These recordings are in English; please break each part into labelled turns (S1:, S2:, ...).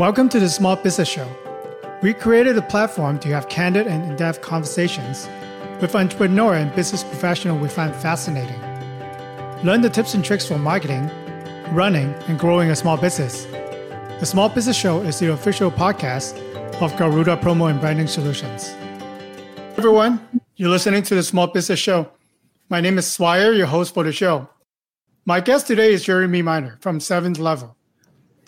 S1: Welcome to the Small Business Show. We created a platform to have candid and in depth conversations with entrepreneur and business professional we find fascinating. Learn the tips and tricks for marketing, running, and growing a small business. The Small Business Show is the official podcast of Garuda Promo and Branding Solutions. Everyone, you're listening to the Small Business Show. My name is Swire, your host for the show. My guest today is Jeremy Miner from Seventh Level.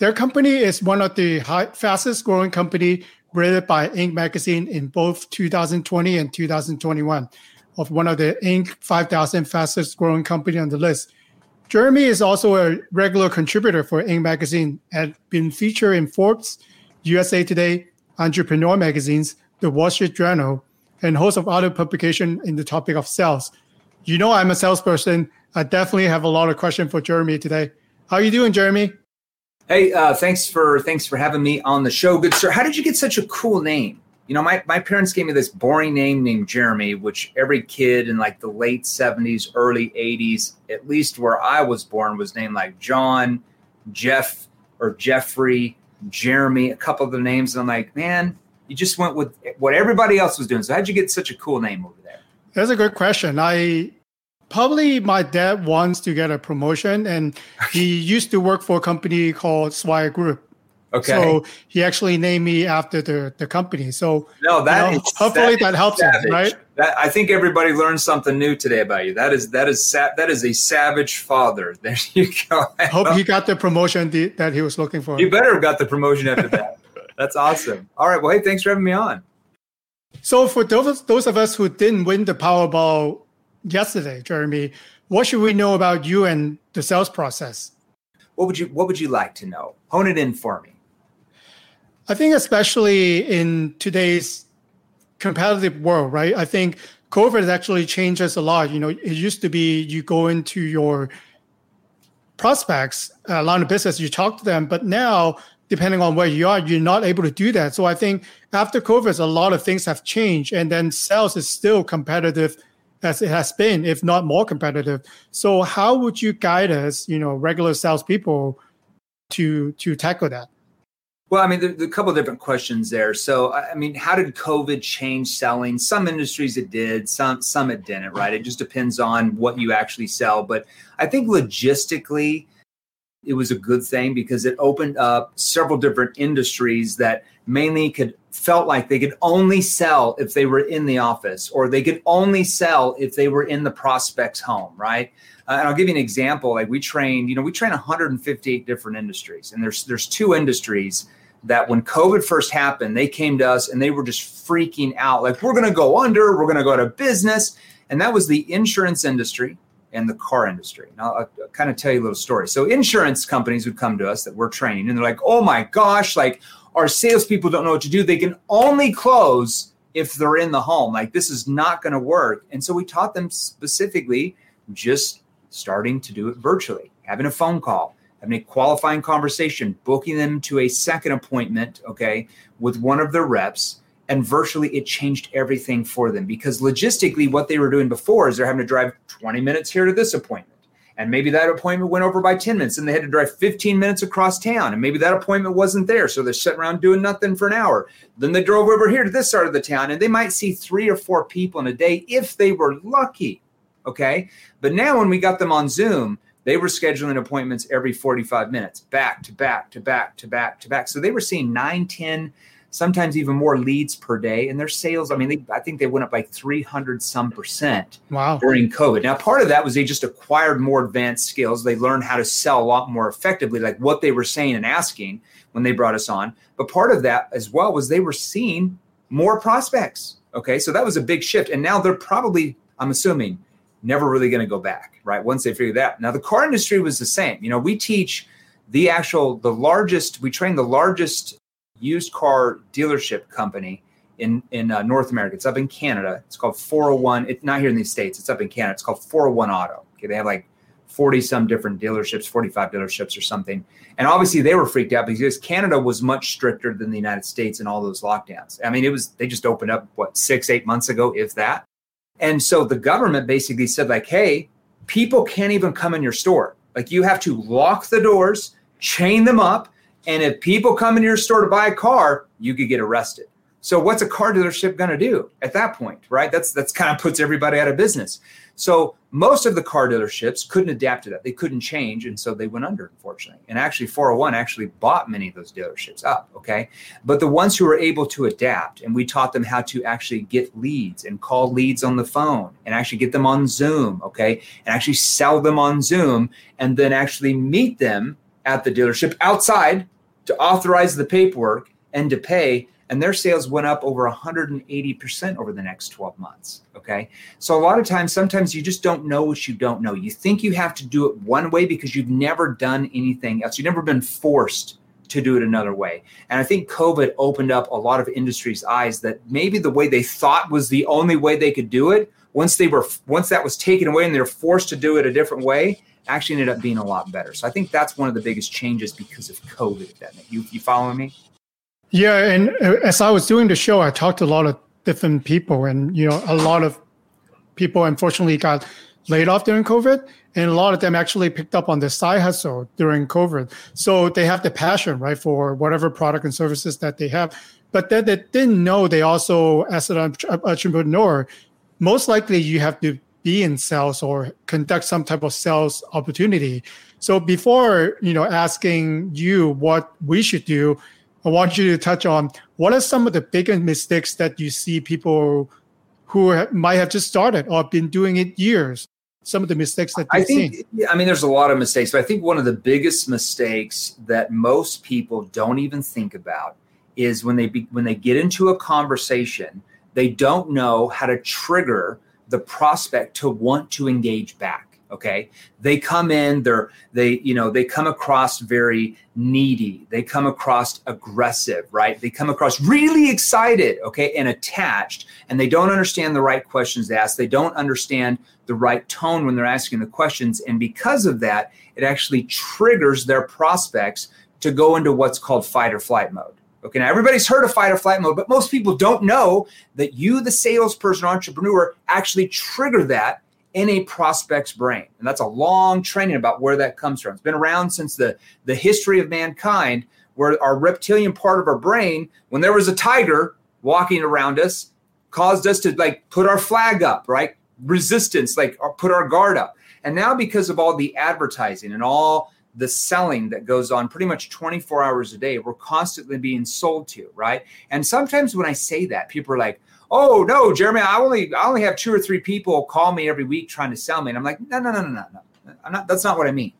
S1: Their company is one of the high, fastest growing company rated by Inc. magazine in both 2020 and 2021 of one of the Inc. 5000 fastest growing company on the list. Jeremy is also a regular contributor for Inc. magazine and been featured in Forbes, USA Today, Entrepreneur magazines, The Wall Street Journal, and host of other publication in the topic of sales. You know I'm a salesperson. I definitely have a lot of questions for Jeremy today. How are you doing, Jeremy?
S2: Hey, uh, thanks for thanks for having me on the show, good sir. How did you get such a cool name? You know, my, my parents gave me this boring name named Jeremy, which every kid in like the late 70s, early 80s, at least where I was born, was named like John, Jeff, or Jeffrey, Jeremy, a couple of the names. And I'm like, man, you just went with what everybody else was doing. So how'd you get such a cool name over there?
S1: That's a good question. I probably my dad wants to get a promotion and he used to work for a company called Swire Group.
S2: Okay.
S1: So he actually named me after the, the company. So
S2: no, that
S1: you know,
S2: is,
S1: hopefully
S2: that,
S1: that helps him, right?
S2: That, I think everybody learned something new today about you. That is that is sa- that is a savage father. There you go.
S1: I hope he got the promotion that he was looking for.
S2: You better have got the promotion after that. That's awesome. All right. Well, hey, thanks for having me on.
S1: So for those those of us who didn't win the Powerball yesterday, Jeremy. What should we know about you and the sales process?
S2: What would you What would you like to know? Hone it in for me.
S1: I think, especially in today's competitive world, right? I think COVID has actually changed us a lot. You know, it used to be you go into your prospects, a line of business, you talk to them, but now depending on where you are, you're not able to do that. So I think after COVID, a lot of things have changed, and then sales is still competitive as it has been, if not more competitive. So how would you guide us, you know, regular salespeople to to tackle that?
S2: Well, I mean, there's a couple different questions there. So, I mean, how did COVID change selling? Some industries it did, some some it didn't. Right? It just depends on what you actually sell. But I think logistically, it was a good thing because it opened up several different industries that mainly could felt like they could only sell if they were in the office or they could only sell if they were in the prospect's home right uh, and i'll give you an example like we trained you know we train 158 different industries and there's there's two industries that when covid first happened they came to us and they were just freaking out like we're going to go under we're going to go out of business and that was the insurance industry and the car industry. Now, I'll, I'll kind of tell you a little story. So, insurance companies would come to us that we're training, and they're like, "Oh my gosh, like our salespeople don't know what to do. They can only close if they're in the home. Like this is not going to work. And so we taught them specifically just starting to do it virtually, having a phone call, having a qualifying conversation, booking them to a second appointment, okay, with one of their reps. And virtually, it changed everything for them because logistically, what they were doing before is they're having to drive 20 minutes here to this appointment and maybe that appointment went over by 10 minutes and they had to drive 15 minutes across town and maybe that appointment wasn't there so they're sitting around doing nothing for an hour. Then they drove over here to this side of the town and they might see three or four people in a day if they were lucky okay? But now when we got them on zoom they were scheduling appointments every 45 minutes back to back to back to back to back. So they were seeing 9 10 sometimes even more leads per day. And their sales, I mean, they, I think they went up like 300 some percent
S1: wow.
S2: during COVID. Now, part of that was they just acquired more advanced skills. They learned how to sell a lot more effectively, like what they were saying and asking when they brought us on. But part of that as well was they were seeing more prospects. Okay. So that was a big shift. And now they're probably, I'm assuming, never really going to go back, right? Once they figure that. Now, the car industry was the same. You know, we teach the actual, the largest, we train the largest used car dealership company in in uh, North America. It's up in Canada. It's called 401. It's not here in the states. It's up in Canada. It's called 401 Auto. Okay, they have like 40 some different dealerships, 45 dealerships or something. And obviously they were freaked out because Canada was much stricter than the United States in all those lockdowns. I mean, it was they just opened up what six, eight months ago, if that. And so the government basically said, like, hey, people can't even come in your store. Like you have to lock the doors, chain them up, And if people come into your store to buy a car, you could get arrested. So what's a car dealership going to do at that point, right? That's that's kind of puts everybody out of business. So most of the car dealerships couldn't adapt to that. They couldn't change, and so they went under, unfortunately. And actually, 401 actually bought many of those dealerships up. Okay, but the ones who were able to adapt, and we taught them how to actually get leads and call leads on the phone, and actually get them on Zoom. Okay, and actually sell them on Zoom, and then actually meet them at the dealership outside to authorize the paperwork and to pay and their sales went up over 180% over the next 12 months. Okay. So a lot of times, sometimes you just don't know what you don't know. You think you have to do it one way because you've never done anything else. You've never been forced to do it another way. And I think COVID opened up a lot of industries' eyes that maybe the way they thought was the only way they could do it, once they were once that was taken away and they're forced to do it a different way, actually ended up being a lot better. So I think that's one of the biggest changes because of COVID. That you you following me?
S1: Yeah, and uh, as I was doing the show, I talked to a lot of different people, and you know, a lot of people unfortunately got laid off during COVID, and a lot of them actually picked up on the side hustle during COVID. So they have the passion, right, for whatever product and services that they have. But then they didn't know they also, as an uh, entrepreneur, most likely you have to be in sales or conduct some type of sales opportunity. So before you know asking you what we should do, I want you to touch on what are some of the biggest mistakes that you see people who might have just started or been doing it years. Some of the mistakes that
S2: I think, seen. I mean, there's a lot of mistakes, but I think one of the biggest mistakes that most people don't even think about is when they be, when they get into a conversation, they don't know how to trigger the prospect to want to engage back okay? They come in they're they you know they come across very needy. They come across aggressive right? They come across really excited okay and attached and they don't understand the right questions to ask. They don't understand the right tone when they're asking the questions and because of that it actually triggers their prospects to go into what's called fight or flight mode Okay, now everybody's heard of fight or flight mode, but most people don't know that you, the salesperson entrepreneur, actually trigger that in a prospect's brain. And that's a long training about where that comes from. It's been around since the, the history of mankind, where our reptilian part of our brain, when there was a tiger walking around us, caused us to like put our flag up, right? Resistance, like uh, put our guard up. And now, because of all the advertising and all the selling that goes on pretty much 24 hours a day, we're constantly being sold to, right? And sometimes when I say that, people are like, oh no, Jeremy, I only I only have two or three people call me every week trying to sell me. And I'm like, no, no, no, no, no, no. I'm not that's not what I mean.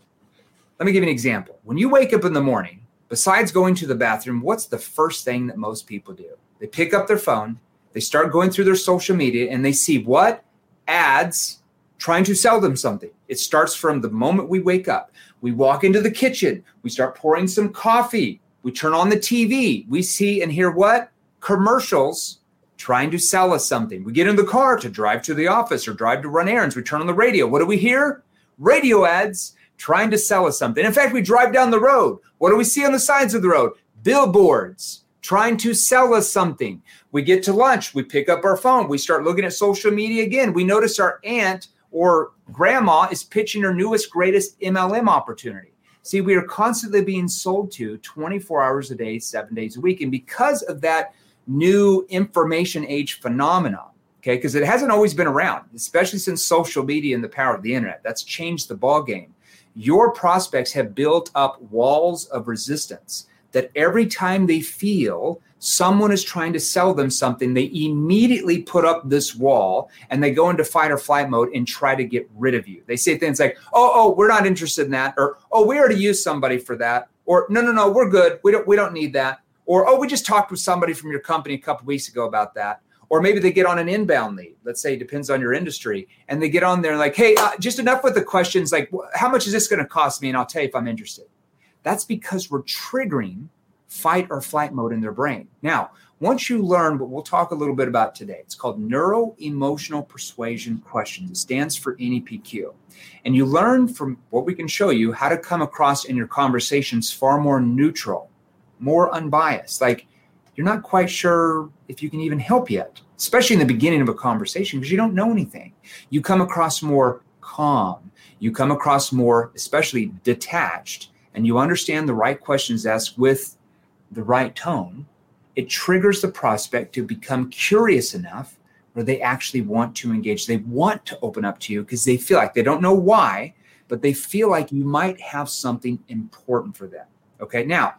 S2: Let me give you an example. When you wake up in the morning, besides going to the bathroom, what's the first thing that most people do? They pick up their phone, they start going through their social media, and they see what? Ads trying to sell them something. It starts from the moment we wake up. We walk into the kitchen, we start pouring some coffee, we turn on the TV, we see and hear what? Commercials trying to sell us something. We get in the car to drive to the office or drive to run errands. We turn on the radio. What do we hear? Radio ads trying to sell us something. In fact, we drive down the road. What do we see on the sides of the road? Billboards trying to sell us something. We get to lunch, we pick up our phone, we start looking at social media again. We notice our aunt or grandma is pitching her newest, greatest MLM opportunity. See, we are constantly being sold to 24 hours a day, seven days a week. And because of that new information age phenomenon. Okay, because it hasn't always been around, especially since social media and the power of the internet. That's changed the ball game. Your prospects have built up walls of resistance that every time they feel someone is trying to sell them something, they immediately put up this wall and they go into fight or flight mode and try to get rid of you. They say things like, "Oh, oh, we're not interested in that," or "Oh, we already used somebody for that," or "No, no, no, we're good. We don't, we don't need that." Or, oh, we just talked with somebody from your company a couple weeks ago about that. Or maybe they get on an inbound lead. Let's say depends on your industry. And they get on there and like, hey, uh, just enough with the questions like, how much is this going to cost me? And I'll tell you if I'm interested. That's because we're triggering fight or flight mode in their brain. Now, once you learn what we'll talk a little bit about today, it's called neuro emotional persuasion questions. It stands for NEPQ. And you learn from what we can show you how to come across in your conversations far more neutral more unbiased. Like you're not quite sure if you can even help yet, especially in the beginning of a conversation because you don't know anything. You come across more calm. You come across more, especially detached and you understand the right questions asked with the right tone, it triggers the prospect to become curious enough where they actually want to engage. They want to open up to you because they feel like they don't know why, but they feel like you might have something important for them. Okay. Now,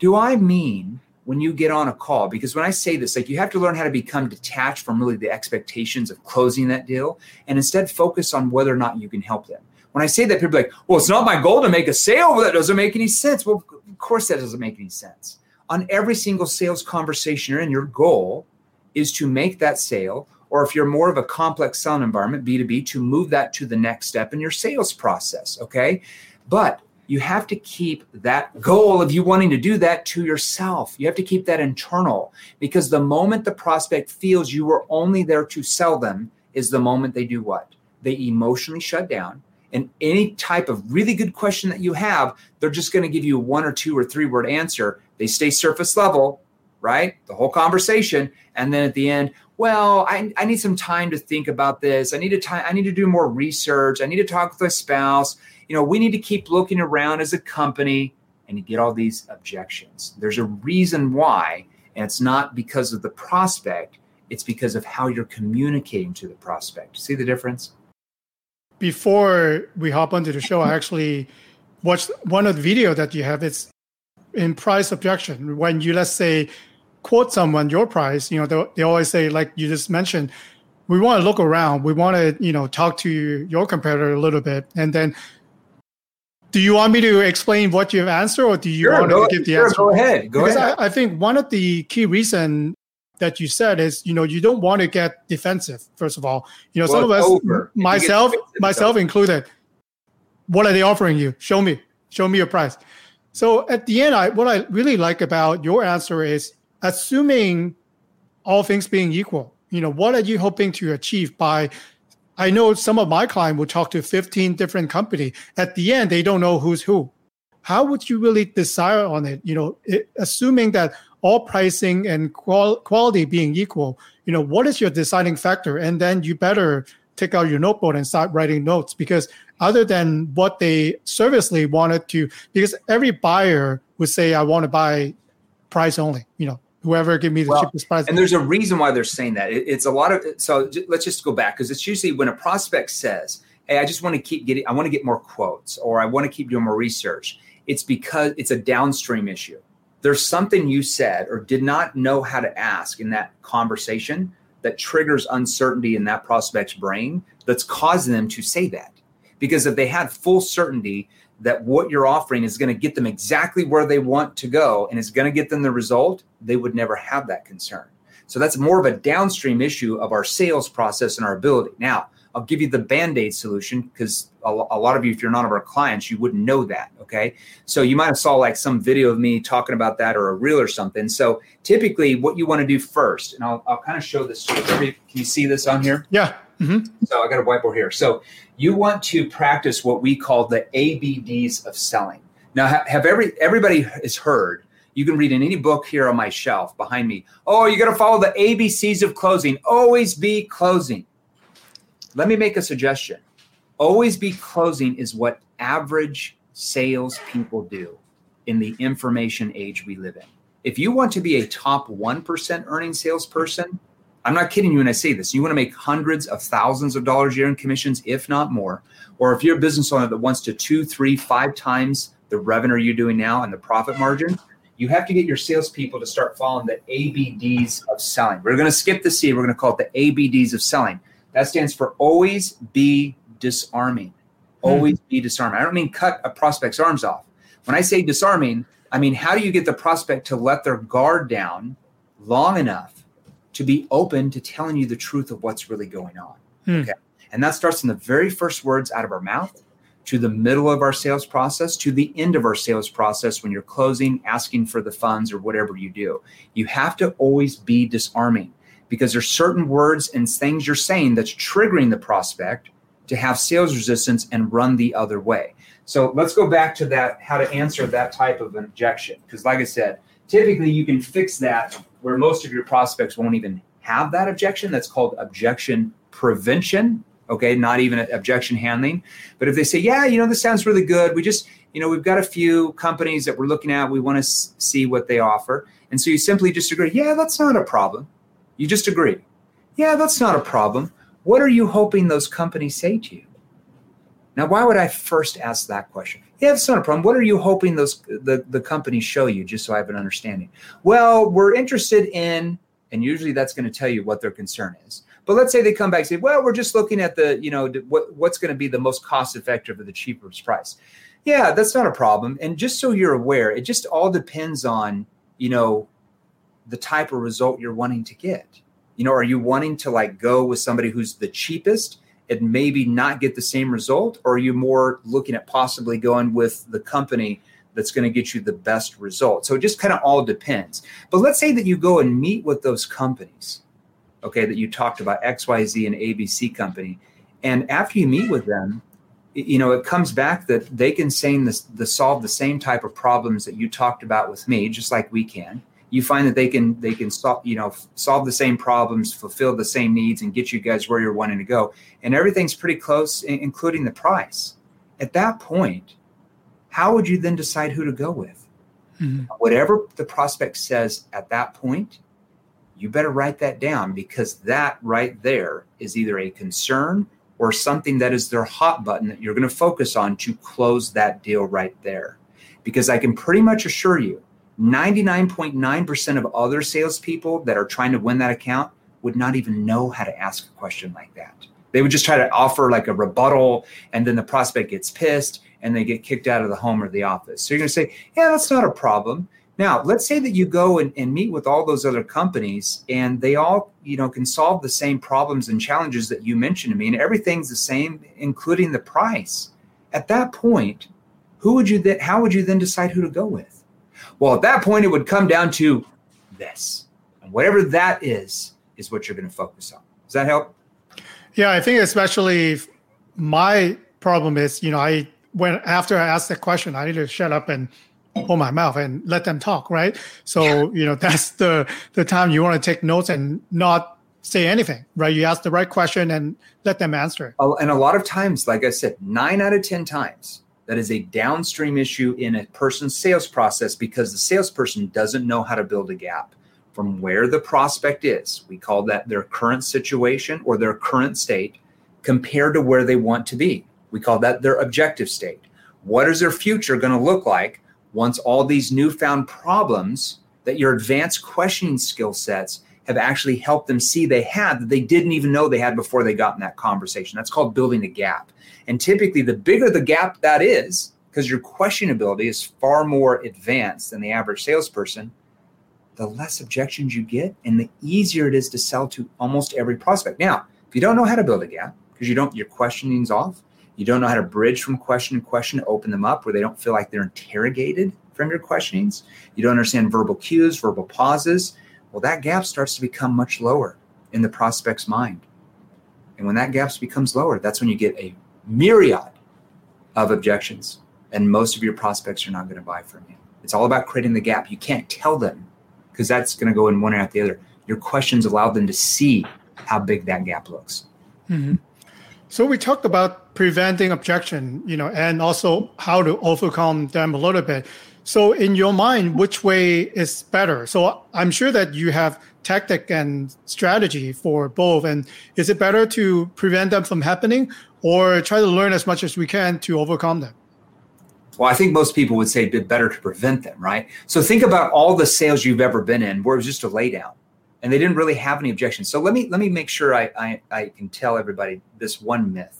S2: do I mean when you get on a call, because when I say this, like you have to learn how to become detached from really the expectations of closing that deal and instead focus on whether or not you can help them. When I say that, people are like, well, it's not my goal to make a sale. That doesn't make any sense. Well, of course, that doesn't make any sense. On every single sales conversation you're in, your goal is to make that sale or if you're more of a complex selling environment, B2B, to move that to the next step in your sales process. Okay. But you have to keep that goal of you wanting to do that to yourself. You have to keep that internal because the moment the prospect feels you were only there to sell them is the moment they do what? They emotionally shut down. And any type of really good question that you have, they're just going to give you one or two or three word answer. They stay surface level, right? The whole conversation. And then at the end, well, I, I need some time to think about this. I need to time, I need to do more research. I need to talk with my spouse. You know, we need to keep looking around as a company and you get all these objections. There's a reason why, and it's not because of the prospect, it's because of how you're communicating to the prospect. See the difference?
S1: Before we hop onto the show, I actually watched one of the video that you have. It's in price objection. When you let's say quote someone your price, you know, they, they always say, like you just mentioned, we want to look around. We want to, you know, talk to your competitor a little bit. And then do you want me to explain what you've answered or do you sure, want
S2: to
S1: give
S2: the sure,
S1: answer?
S2: Go ahead. Go
S1: because
S2: ahead.
S1: I, I think one of the key reasons that you said is, you know, you don't want to get defensive, first of all. You know, well, some of us, over. myself, myself included, what are they offering you? Show me. Show me your price. So at the end, I what I really like about your answer is assuming all things being equal, you know, what are you hoping to achieve by I know some of my clients will talk to 15 different company. At the end, they don't know who's who. How would you really decide on it? You know, it, assuming that all pricing and qual- quality being equal, you know, what is your deciding factor? And then you better take out your notebook and start writing notes because other than what they servicely wanted to, because every buyer would say, I want to buy price only, you know, whoever give me the well, cheapest price.
S2: And there's a reason why they're saying that. It, it's a lot of so let's just go back because it's usually when a prospect says, "Hey, I just want to keep getting, I want to get more quotes, or I want to keep doing more research." It's because it's a downstream issue. There's something you said or did not know how to ask in that conversation that triggers uncertainty in that prospect's brain that's causing them to say that. Because if they had full certainty that what you're offering is going to get them exactly where they want to go and is going to get them the result, they would never have that concern. So that's more of a downstream issue of our sales process and our ability. Now, I'll give you the band aid solution because a, lot of you, if you're not of our clients, you wouldn't know that. Okay. So you might have saw like some video of me talking about that or a reel or something. So typically, what you want to do first, and I'll, I'll kind of show this to you. Can you see this on here?
S1: Yeah.
S2: Mm-hmm. So I got a whiteboard here. So you want to practice what we call the ABDs of selling. Now, have every everybody has heard? You can read in any book here on my shelf behind me. Oh, you got to follow the ABCs of closing. Always be closing. Let me make a suggestion. Always be closing is what average salespeople do in the information age we live in. If you want to be a top 1% earning salesperson, I'm not kidding you when I say this. You want to make hundreds of thousands of dollars a year in commissions, if not more. Or if you're a business owner that wants to two, three, five times the revenue you're doing now and the profit margin, you have to get your salespeople to start following the ABDs of selling. We're going to skip the C. We're going to call it the ABDs of selling. That stands for always be disarming. Always mm. be disarming. I don't mean cut a prospect's arms off. When I say disarming, I mean how do you get the prospect to let their guard down long enough to be open to telling you the truth of what's really going on? Mm. Okay. And that starts in the very first words out of our mouth to the middle of our sales process to the end of our sales process when you're closing, asking for the funds or whatever you do. You have to always be disarming because there's certain words and things you're saying that's triggering the prospect to have sales resistance and run the other way. So let's go back to that how to answer that type of objection because like I said, typically you can fix that where most of your prospects won't even have that objection. That's called objection prevention. Okay, not even objection handling. But if they say, yeah, you know, this sounds really good, we just, you know, we've got a few companies that we're looking at. We want to s- see what they offer. And so you simply just agree, yeah, that's not a problem. You just agree. Yeah, that's not a problem. What are you hoping those companies say to you? Now, why would I first ask that question? Yeah, it's not a problem. What are you hoping those the, the companies show you, just so I have an understanding? Well, we're interested in, and usually that's going to tell you what their concern is. But let's say they come back and say, well, we're just looking at the, you know, what, what's going to be the most cost effective or the cheapest price. Yeah, that's not a problem. And just so you're aware, it just all depends on, you know, the type of result you're wanting to get. You know, are you wanting to like go with somebody who's the cheapest and maybe not get the same result? Or are you more looking at possibly going with the company that's going to get you the best result? So it just kind of all depends. But let's say that you go and meet with those companies, okay, that you talked about, XYZ and ABC company. And after you meet with them, you know, it comes back that they can say the, the solve the same type of problems that you talked about with me, just like we can you find that they can they can solve you know solve the same problems fulfill the same needs and get you guys where you're wanting to go. And everything's pretty close including the price. At that point how would you then decide who to go with? Mm-hmm. whatever the prospect says at that point you better write that down because that right there is either a concern or something that is their hot button that you're going to focus on to close that deal right there. Because i can pretty much assure you 99.9% of other salespeople that are trying to win that account would not even know how to ask a question like that. They would just try to offer like a rebuttal, and then the prospect gets pissed and they get kicked out of the home or the office. So you're going to say, yeah, that's not a problem. Now, let's say that you go and, and meet with all those other companies and they all, you know, can solve the same problems and challenges that you mentioned to me, and everything's the same, including the price. At that point, who would you then how would you then decide who to go with? Well, at that point, it would come down to this. And whatever that is, is what you're going to focus on. Does that help?
S1: Yeah, I think especially my problem is, you know, I when after I ask the question, I need to shut up and hold my mouth and let them talk, right? So, yeah. you know, that's the the time you want to take notes and not say anything, right? You ask the right question and let them answer.
S2: Oh and a lot of times, like I said, nine out of 10 times, that is a downstream issue in a person's sales process because the salesperson doesn't know how to build a gap from where the prospect is. We call that their current situation or their current state compared to where they want to be. We call that their objective state. What is their future going to look like once all these newfound problems that your advanced questioning skill sets have actually helped them see they had that they didn't even know they had before they got in that conversation? That's called building a gap. And typically, the bigger the gap that is, because your questionability is far more advanced than the average salesperson, the less objections you get and the easier it is to sell to almost every prospect. Now, if you don't know how to build a gap, because you don't, your questioning's off, you don't know how to bridge from question to question to open them up where they don't feel like they're interrogated from your questionings, you don't understand verbal cues, verbal pauses, well, that gap starts to become much lower in the prospect's mind. And when that gap becomes lower, that's when you get a myriad of objections, and most of your prospects are not going to buy from you. It's all about creating the gap. You can't tell them because that's going to go in one ear out the other. Your questions allow them to see how big that gap looks.
S1: Mm-hmm. So we talked about preventing objection, you know, and also how to overcome them a little bit. So in your mind, which way is better? So I'm sure that you have tactic and strategy for both. And is it better to prevent them from happening or try to learn as much as we can to overcome them?
S2: Well, I think most people would say it's better to prevent them, right? So think about all the sales you've ever been in where it was just a laydown and they didn't really have any objections. So let me let me make sure I, I, I can tell everybody this one myth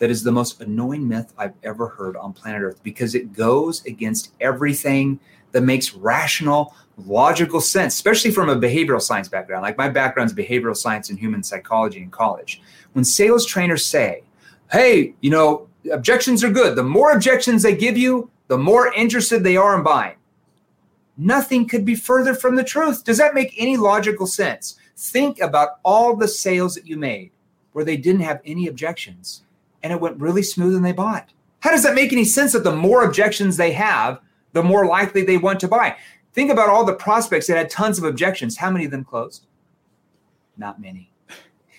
S2: that is the most annoying myth I've ever heard on planet Earth because it goes against everything that makes rational, logical sense, especially from a behavioral science background. Like my background is behavioral science and human psychology in college. When sales trainers say, hey, you know, objections are good, the more objections they give you, the more interested they are in buying. Nothing could be further from the truth. Does that make any logical sense? Think about all the sales that you made where they didn't have any objections and it went really smooth and they bought. How does that make any sense that the more objections they have, the more likely they want to buy? Think about all the prospects that had tons of objections. How many of them closed? Not many.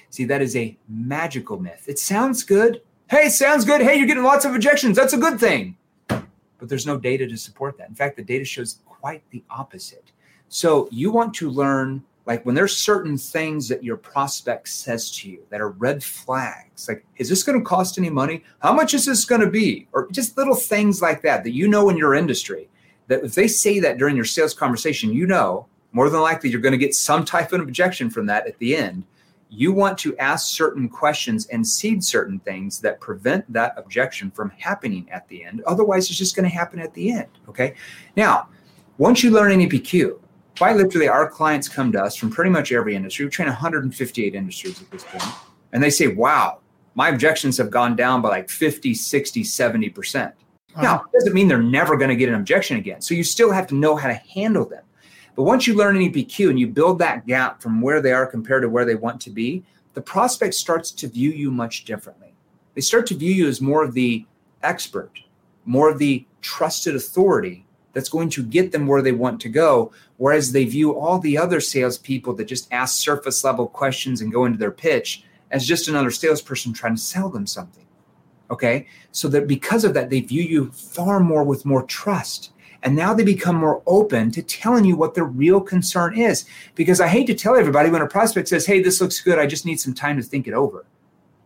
S2: See, that is a magical myth. It sounds good. Hey, sounds good. Hey, you're getting lots of objections. That's a good thing. but there's no data to support that. In fact, the data shows quite the opposite. So you want to learn like when there's certain things that your prospect says to you that are red flags like is this going to cost any money? How much is this going to be? Or just little things like that that you know in your industry that if they say that during your sales conversation you know more than likely you're going to get some type of objection from that at the end. You want to ask certain questions and seed certain things that prevent that objection from happening at the end. Otherwise it's just going to happen at the end okay? Now once you learn NEPQ quite literally, our clients come to us from pretty much every industry. We train 158 industries at this point, and they say, wow, my objections have gone down by like 50, 60, 70%. Wow. Now, it doesn't mean they're never going to get an objection again. So you still have to know how to handle them. But once you learn NEPQ and you build that gap from where they are compared to where they want to be, the prospect starts to view you much differently. They start to view you as more of the expert, more of the trusted authority that's going to get them where they want to go. Whereas they view all the other salespeople that just ask surface level questions and go into their pitch as just another salesperson trying to sell them something. Okay. So that because of that, they view you far more with more trust. And now they become more open to telling you what their real concern is. Because I hate to tell everybody when a prospect says, Hey, this looks good. I just need some time to think it over.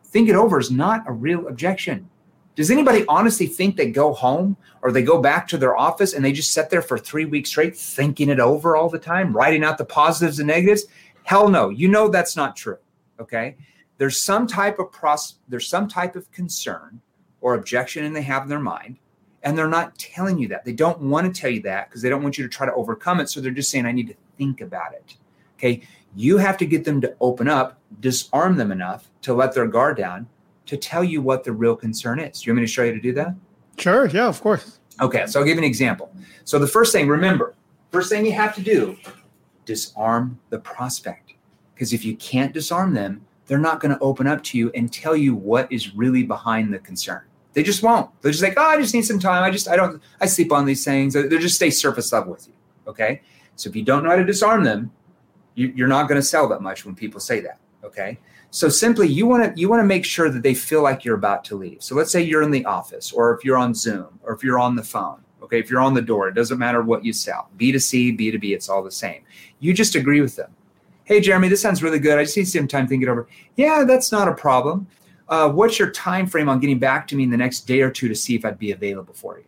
S2: Think it over is not a real objection. Does anybody honestly think they go home or they go back to their office and they just sit there for three weeks straight thinking it over all the time, writing out the positives and negatives? Hell no. You know that's not true. Okay. There's some type of pros there's some type of concern or objection and they have in their mind. And they're not telling you that. They don't want to tell you that because they don't want you to try to overcome it. So they're just saying, I need to think about it. Okay. You have to get them to open up, disarm them enough to let their guard down to tell you what the real concern is. Do you want me to show you how to do that?
S1: Sure. Yeah, of course.
S2: Okay. So I'll give you an example. So the first thing, remember, first thing you have to do, disarm the prospect. Because if you can't disarm them, they're not going to open up to you and tell you what is really behind the concern. They just won't. They're just like, oh, I just need some time. I just, I don't, I sleep on these things. They'll just stay surface level with you. Okay. So if you don't know how to disarm them, you, you're not going to sell that much when people say that. Okay. So simply you want to you want to make sure that they feel like you're about to leave. So let's say you're in the office or if you're on Zoom or if you're on the phone. Okay, if you're on the door, it doesn't matter what you sell. B2C, B2B, it's all the same. You just agree with them. Hey Jeremy, this sounds really good. I just need some time to think it over. Yeah, that's not a problem. Uh, what's your time frame on getting back to me in the next day or two to see if I'd be available for you?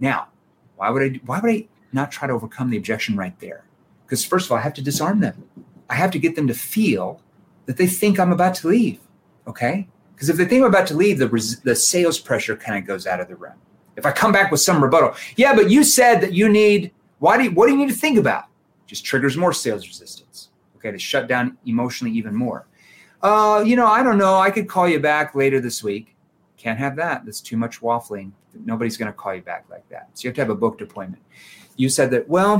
S2: Now, why would I why would I not try to overcome the objection right there? Because first of all, I have to disarm them. I have to get them to feel that they think I'm about to leave. Okay. Because if they think I'm about to leave, the, res- the sales pressure kind of goes out of the room. If I come back with some rebuttal, yeah, but you said that you need, why do you, what do you need to think about? Just triggers more sales resistance. Okay. To shut down emotionally even more. Uh, you know, I don't know. I could call you back later this week. Can't have that. That's too much waffling. Nobody's going to call you back like that. So you have to have a booked appointment. You said that, well,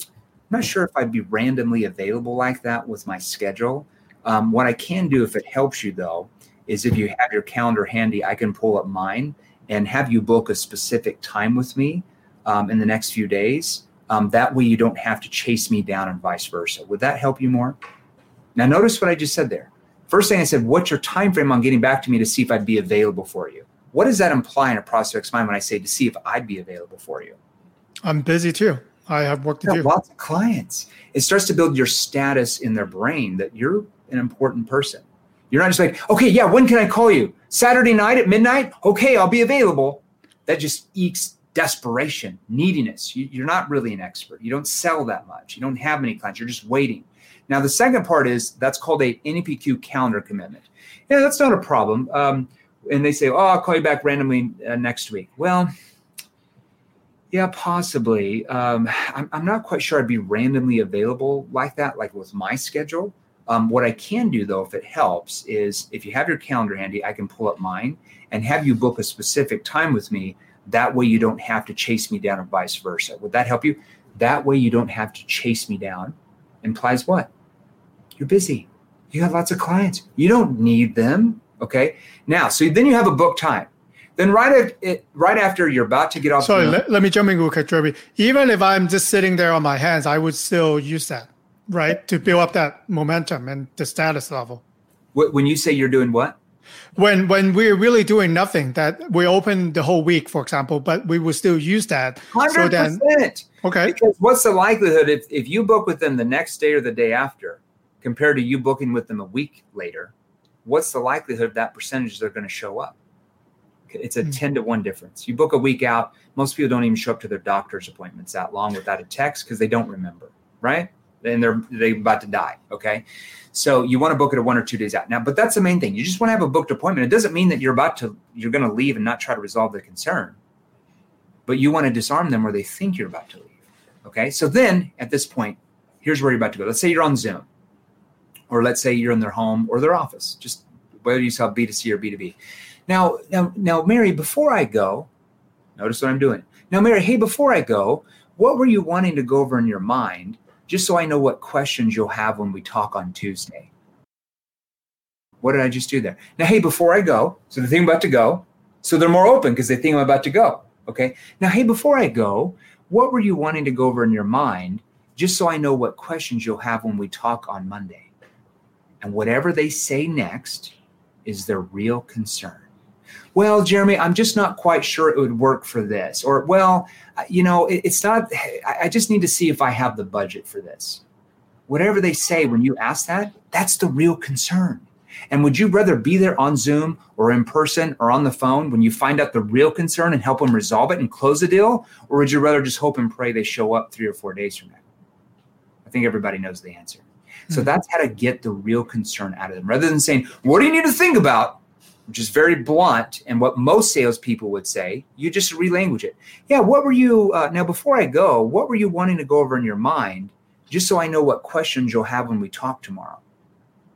S2: I'm not sure if I'd be randomly available like that with my schedule. Um, what I can do, if it helps you though, is if you have your calendar handy, I can pull up mine and have you book a specific time with me um, in the next few days. Um, that way, you don't have to chase me down and vice versa. Would that help you more? Now, notice what I just said there. First thing I said, what's your time frame on getting back to me to see if I'd be available for you? What does that imply in a prospect's mind when I say to see if I'd be available for you?
S1: I'm busy too. I have work to do.
S2: Lots of clients. It starts to build your status in their brain that you're an important person. You're not just like, okay, yeah, when can I call you? Saturday night at midnight? Okay, I'll be available. That just ekes desperation, neediness. You, are not really an expert. You don't sell that much. You don't have many clients. You're just waiting. Now, the second part is that's called a NEPQ calendar commitment. Yeah, that's not a problem. Um, and they say, oh, I'll call you back randomly uh, next week. Well, yeah, possibly. Um, I'm, I'm not quite sure I'd be randomly available like that, like with my schedule. Um, what I can do though, if it helps, is if you have your calendar handy, I can pull up mine and have you book a specific time with me. That way you don't have to chase me down, or vice versa. Would that help you? That way you don't have to chase me down. Implies what? You're busy. You have lots of clients. You don't need them. Okay. Now, so then you have a book time. Then right at right after you're about to get off.
S1: Sorry, let, let, me jump in Jeremy. Even if I'm just sitting there on my hands, I would still use that right? To build up that momentum and the status level.
S2: When you say you're doing what?
S1: when when we're really doing nothing that we open the whole week for example but we will still use that
S2: 100%. So then,
S1: okay
S2: because what's the likelihood if, if you book with them the next day or the day after compared to you booking with them a week later what's the likelihood of that percentage they're going to show up it's a mm-hmm. 10 to 1 difference you book a week out most people don't even show up to their doctor's appointments that long without a text because they don't remember right and they're they about to die okay so you want to book it a one or two days out now, but that's the main thing. You just want to have a booked appointment. It doesn't mean that you're about to you're going to leave and not try to resolve the concern, but you want to disarm them where they think you're about to leave. Okay. So then at this point, here's where you're about to go. Let's say you're on Zoom, or let's say you're in their home or their office. Just whether you sell B2C or B2B. Now, now, now, Mary, before I go, notice what I'm doing. Now, Mary, hey, before I go, what were you wanting to go over in your mind just so I know what questions you'll have when we talk on Tuesday. What did I just do there? Now, hey, before I go, so the thing I'm about to go, so they're more open because they think I'm about to go. Okay. Now, hey, before I go, what were you wanting to go over in your mind just so I know what questions you'll have when we talk on Monday? And whatever they say next is their real concern well, Jeremy, I'm just not quite sure it would work for this. Or, well, you know, it, it's not, I just need to see if I have the budget for this. Whatever they say when you ask that, that's the real concern. And would you rather be there on Zoom or in person or on the phone when you find out the real concern and help them resolve it and close the deal? Or would you rather just hope and pray they show up three or four days from now? I think everybody knows the answer. So hmm. that's how to get the real concern out of them rather than saying, What do you need to think about? Which is very blunt and what most salespeople would say, you just relanguage it. Yeah, what were you, uh, now before I go, what were you wanting to go over in your mind, just so I know what questions you'll have when we talk tomorrow?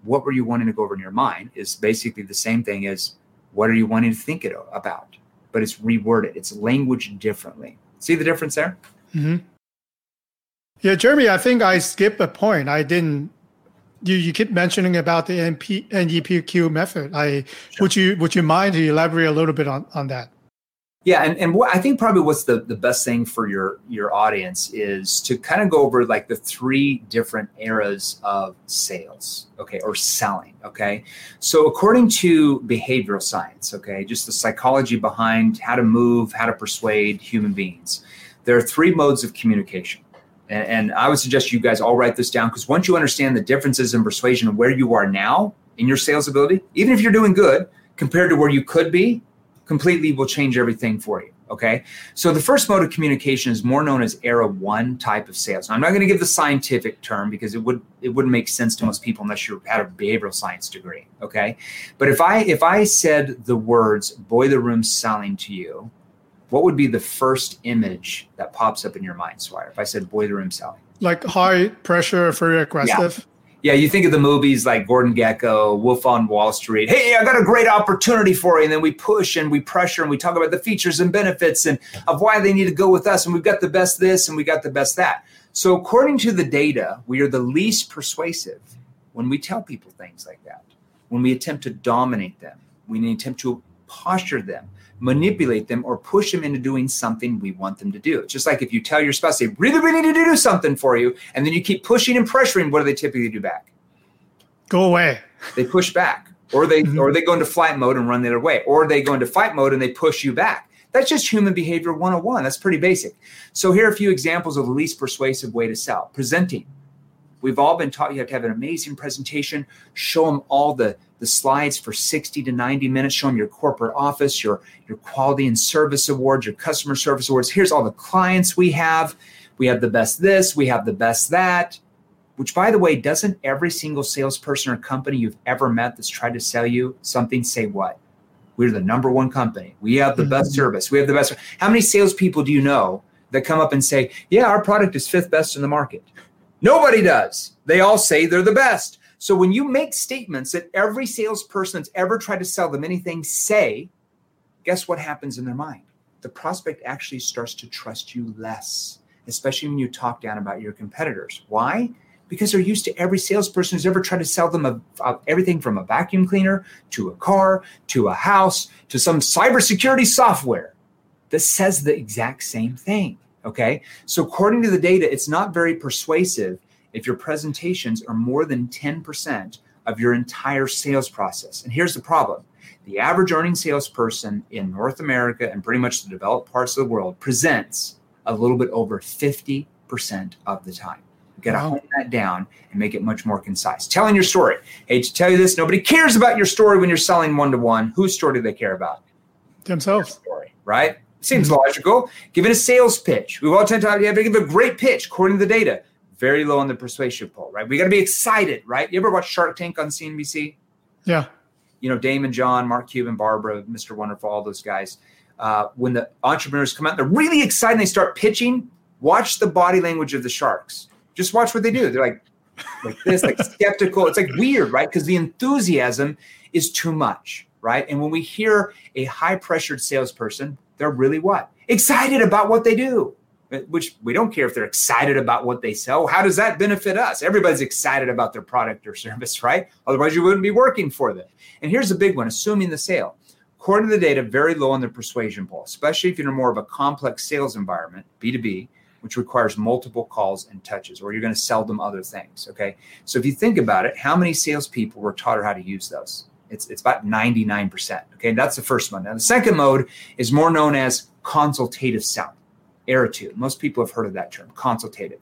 S2: What were you wanting to go over in your mind is basically the same thing as what are you wanting to think it about? But it's reworded, it's language differently. See the difference there?
S1: Mm-hmm. Yeah, Jeremy, I think I skipped a point. I didn't you, you keep mentioning about the NP, NEPQ method. I sure. would you would you mind to elaborate a little bit on, on that?
S2: Yeah, and, and what I think probably what's the, the best thing for your your audience is to kind of go over like the three different eras of sales, okay, or selling, okay. So according to behavioral science, okay, just the psychology behind how to move, how to persuade human beings, there are three modes of communication. And, and I would suggest you guys all write this down because once you understand the differences in persuasion and where you are now in your sales ability, even if you're doing good compared to where you could be, completely will change everything for you. Okay. So the first mode of communication is more known as era one type of sales. Now, I'm not going to give the scientific term because it would it wouldn't make sense to most people unless you had a behavioral science degree. Okay. But if I if I said the words boiler room selling to you, what would be the first image that pops up in your mind, Swire? If I said boiler room selling,
S1: like high pressure, very aggressive.
S2: Yeah. yeah, you think of the movies like Gordon Gekko, Wolf on Wall Street. Hey, I got a great opportunity for you, and then we push and we pressure and we talk about the features and benefits and of why they need to go with us, and we've got the best this and we got the best that. So, according to the data, we are the least persuasive when we tell people things like that. When we attempt to dominate them, when we attempt to posture them manipulate them or push them into doing something we want them to do. It's just like if you tell your spouse they really, really need to do something for you, and then you keep pushing and pressuring, what do they typically do back?
S1: Go away.
S2: They push back. Or they mm-hmm. or they go into flight mode and run the other way. Or they go into fight mode and they push you back. That's just human behavior 101. That's pretty basic. So here are a few examples of the least persuasive way to sell. Presenting. We've all been taught you have to have an amazing presentation, show them all the the slides for 60 to 90 minutes, show them your corporate office, your, your quality and service awards, your customer service awards. Here's all the clients we have. We have the best this, we have the best that. Which, by the way, doesn't every single salesperson or company you've ever met that's tried to sell you something say what? We're the number one company. We have the best mm-hmm. service. We have the best. How many salespeople do you know that come up and say, Yeah, our product is fifth best in the market? Nobody does. They all say they're the best. So when you make statements that every salesperson that's ever tried to sell them anything say, guess what happens in their mind? The prospect actually starts to trust you less, especially when you talk down about your competitors. Why? Because they're used to every salesperson who's ever tried to sell them a, a, everything from a vacuum cleaner to a car to a house to some cybersecurity software that says the exact same thing. Okay. So, according to the data, it's not very persuasive if your presentations are more than 10% of your entire sales process. And here's the problem the average earning salesperson in North America and pretty much the developed parts of the world presents a little bit over 50% of the time. You got to wow. hone that down and make it much more concise. Telling your story. Hey, to tell you this, nobody cares about your story when you're selling one to one. Whose story do they care about?
S1: Themselves.
S2: story, right? Seems logical. Given a sales pitch, we've all tend to have to give a great pitch according to the data. Very low on the persuasion poll, right? We got to be excited, right? You ever watch Shark Tank on CNBC?
S1: Yeah.
S2: You know, Daymond John, Mark Cuban, Barbara, Mr. Wonderful, all those guys. Uh, when the entrepreneurs come out, they're really excited. They start pitching. Watch the body language of the sharks just watch what they do. They're like, like this, like skeptical. It's like weird, right? Because the enthusiasm is too much, right? And when we hear a high pressured salesperson, they're really what? Excited about what they do, eh, which we don't care if they're excited about what they sell. How does that benefit us? Everybody's excited about their product or service, right? Otherwise, you wouldn't be working for them. And here's a big one assuming the sale. According to the data, very low on the persuasion poll, especially if you're in more of a complex sales environment, B2B which requires multiple calls and touches, or you're going to sell them other things. Okay. So if you think about it, how many salespeople were taught how to use those? It's, it's about 99%. Okay. That's the first one. Now, the second mode is more known as consultative selling, attitude. Most people have heard of that term, consultative.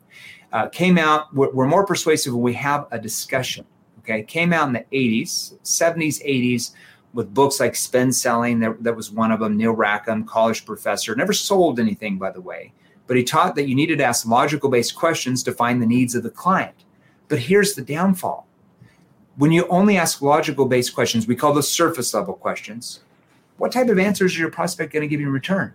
S2: Uh, came out, we're, we're more persuasive when we have a discussion. Okay. Came out in the 80s, 70s, 80s with books like SPIN Selling. That, that was one of them. Neil Rackham, college professor, never sold anything, by the way but he taught that you needed to ask logical based questions to find the needs of the client. But here's the downfall when you only ask logical based questions, we call those surface level questions. What type of answers is your prospect going to give you in return?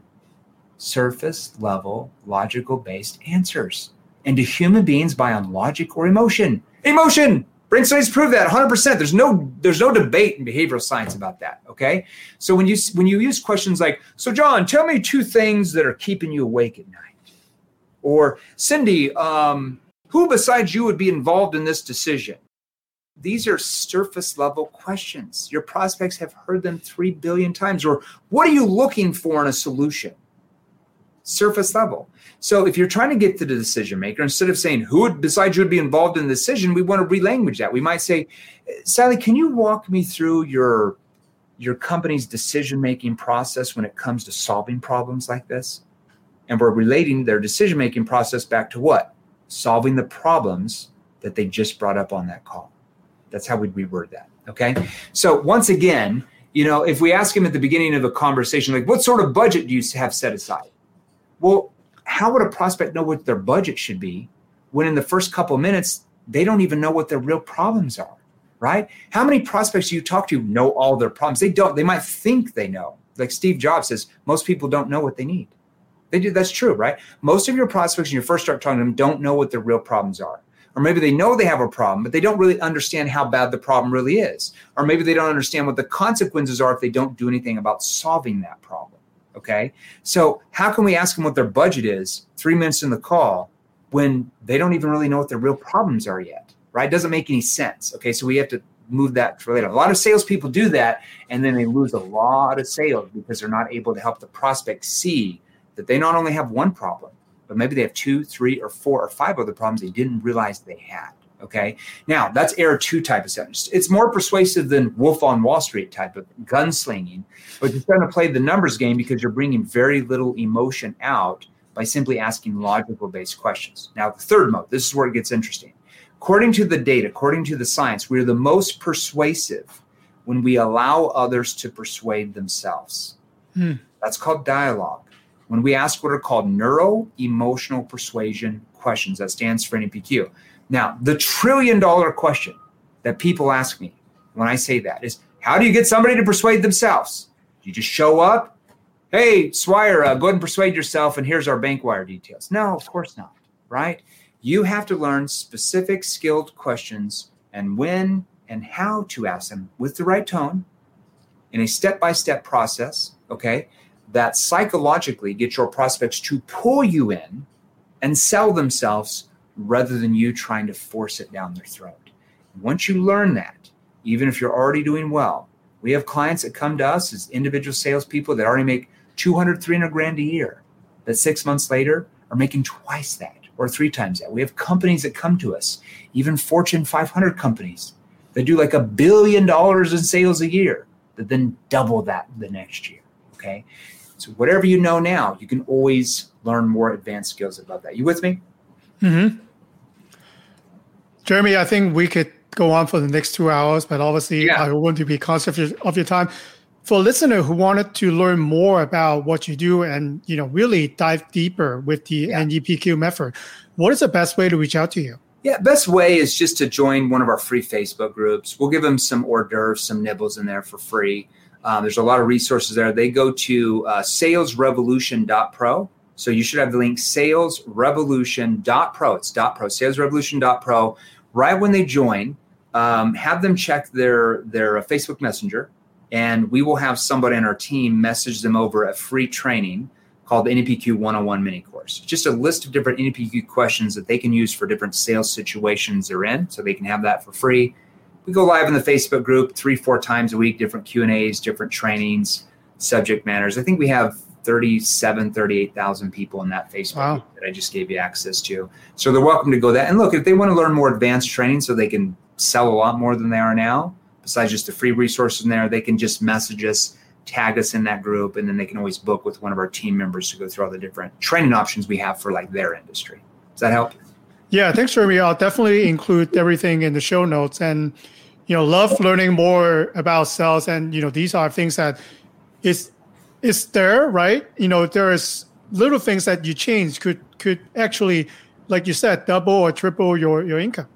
S2: Surface level, logical based answers. And do human beings buy on logic or emotion? Emotion! Brain studies prove that 100%. There's no there's no debate in behavioral science about that. Okay, so when you when you use questions like, "So John, tell me two things that are keeping you awake at night," Or, Cindy, um, who besides you would be involved in this decision? These are surface level questions. Your prospects have heard them 3 billion times. Or, what are you looking for in a solution? Surface level. So, if you're trying to get to the decision maker, instead of saying who would, besides you would be involved in the decision, we want to relanguage that. We might say, Sally, can you walk me through your your company's decision making process when it comes to solving problems like this? And we're relating their decision making process back to what? Solving the problems that they just brought up on that call. That's how we'd reword that. Okay. So once again, you know, if we ask him at the beginning of a conversation, like, what sort of budget do you have set aside? Well, how would a prospect know what their budget should be when in the first couple minutes, they don't even know what their real problems are? Right? How many prospects do you talk to know all their problems? They don't. They might think they know. Like Steve Jobs says, most people don't know what they need. They do. That's true, right? Most of your prospects, when you first start talking to them, don't know what their real problems are. Or maybe they know they have a problem, but they don't really understand how bad the problem really is. Or maybe they don't understand what the consequences are if they don't do anything about solving that problem. Okay. So, how can we ask them what their budget is three minutes in the call when they don't even really know what their real problems are yet? Right? It doesn't make any sense. Okay. So, we have to move that for later. A lot of salespeople do that, and then they lose a lot of sales because they're not able to help the prospect see that they not only have one problem, but maybe they have two, three, or four, or five other problems they didn't realize they had. Okay. Now that's error two type of sentence. It's more persuasive than Wolf on Wall Street type of gunslinging, but you're trying to play the numbers game because you're bringing very little emotion out by simply asking logical based questions. Now, the third mode, this is where it gets interesting. According to the data, according to the science, we're the most persuasive when we allow others to persuade themselves. Hmm. That's called dialogue when we ask what are called neuro emotional persuasion questions. That stands for NEPQ. Now, the trillion dollar question that people ask me when I say that is how do you get somebody to persuade themselves? You just show up? Hey, Swire, uh, go ahead and persuade yourself, and here's our bank wire details. No, of course not, right? You have to learn specific skilled questions and when and how to ask them with the right tone in a step by step process, okay? That psychologically get your prospects to pull you in and sell themselves rather than you trying to force it down their throat. Once you learn that, even if you're already doing well, we have clients that come to us as individual salespeople that already make 200, 300 grand a year, that six months later are making twice that or three times that. We have companies that come to us, even Fortune 500 companies that do like a billion dollars in sales a year that then double that the next year. Okay. So whatever you know now, you can always learn more advanced skills above that. You with me?
S1: Mm-hmm. Jeremy, I think we could go on for the next two hours, but obviously yeah. I want to be conscious of your, of your time. For a listener who wanted to learn more about what you do and you know really dive deeper with the yeah. NEPQ method, what is the best way to reach out to you?
S2: Yeah, best way is just to join one of our free Facebook groups. We'll give them some hors d'oeuvres, some nibbles in there for free. Um, there's a lot of resources there. They go to uh, salesrevolution.pro. So you should have the link salesrevolution.pro. It's .pro, salesrevolution.pro. Right when they join, um, have them check their their uh, Facebook Messenger, and we will have somebody on our team message them over a free training called the NEPQ 101 mini course. Just a list of different NEPQ questions that they can use for different sales situations they're in, so they can have that for free. We go live in the Facebook group three, four times a week, different Q and A's, different trainings, subject matters. I think we have 37, 38,000 people in that Facebook wow. that I just gave you access to. So they're welcome to go that. And look, if they want to learn more advanced training so they can sell a lot more than they are now, besides just the free resources in there, they can just message us tag us in that group, and then they can always book with one of our team members to go through all the different training options we have for like their industry. Does that help?
S1: Yeah, thanks, Jeremy. I'll definitely include everything in the show notes, and you know, love learning more about sales. And you know, these are things that is is there, right? You know, there is little things that you change could could actually, like you said, double or triple your your income.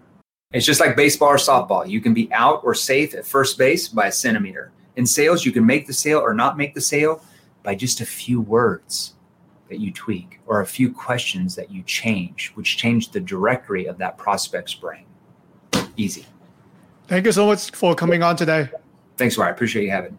S2: It's just like baseball or softball. You can be out or safe at first base by a centimeter. In sales, you can make the sale or not make the sale by just a few words that you tweak or a few questions that you change, which change the directory of that prospect's brain. Easy.
S1: Thank you so much for coming on today.
S2: Thanks, Wire. I appreciate you having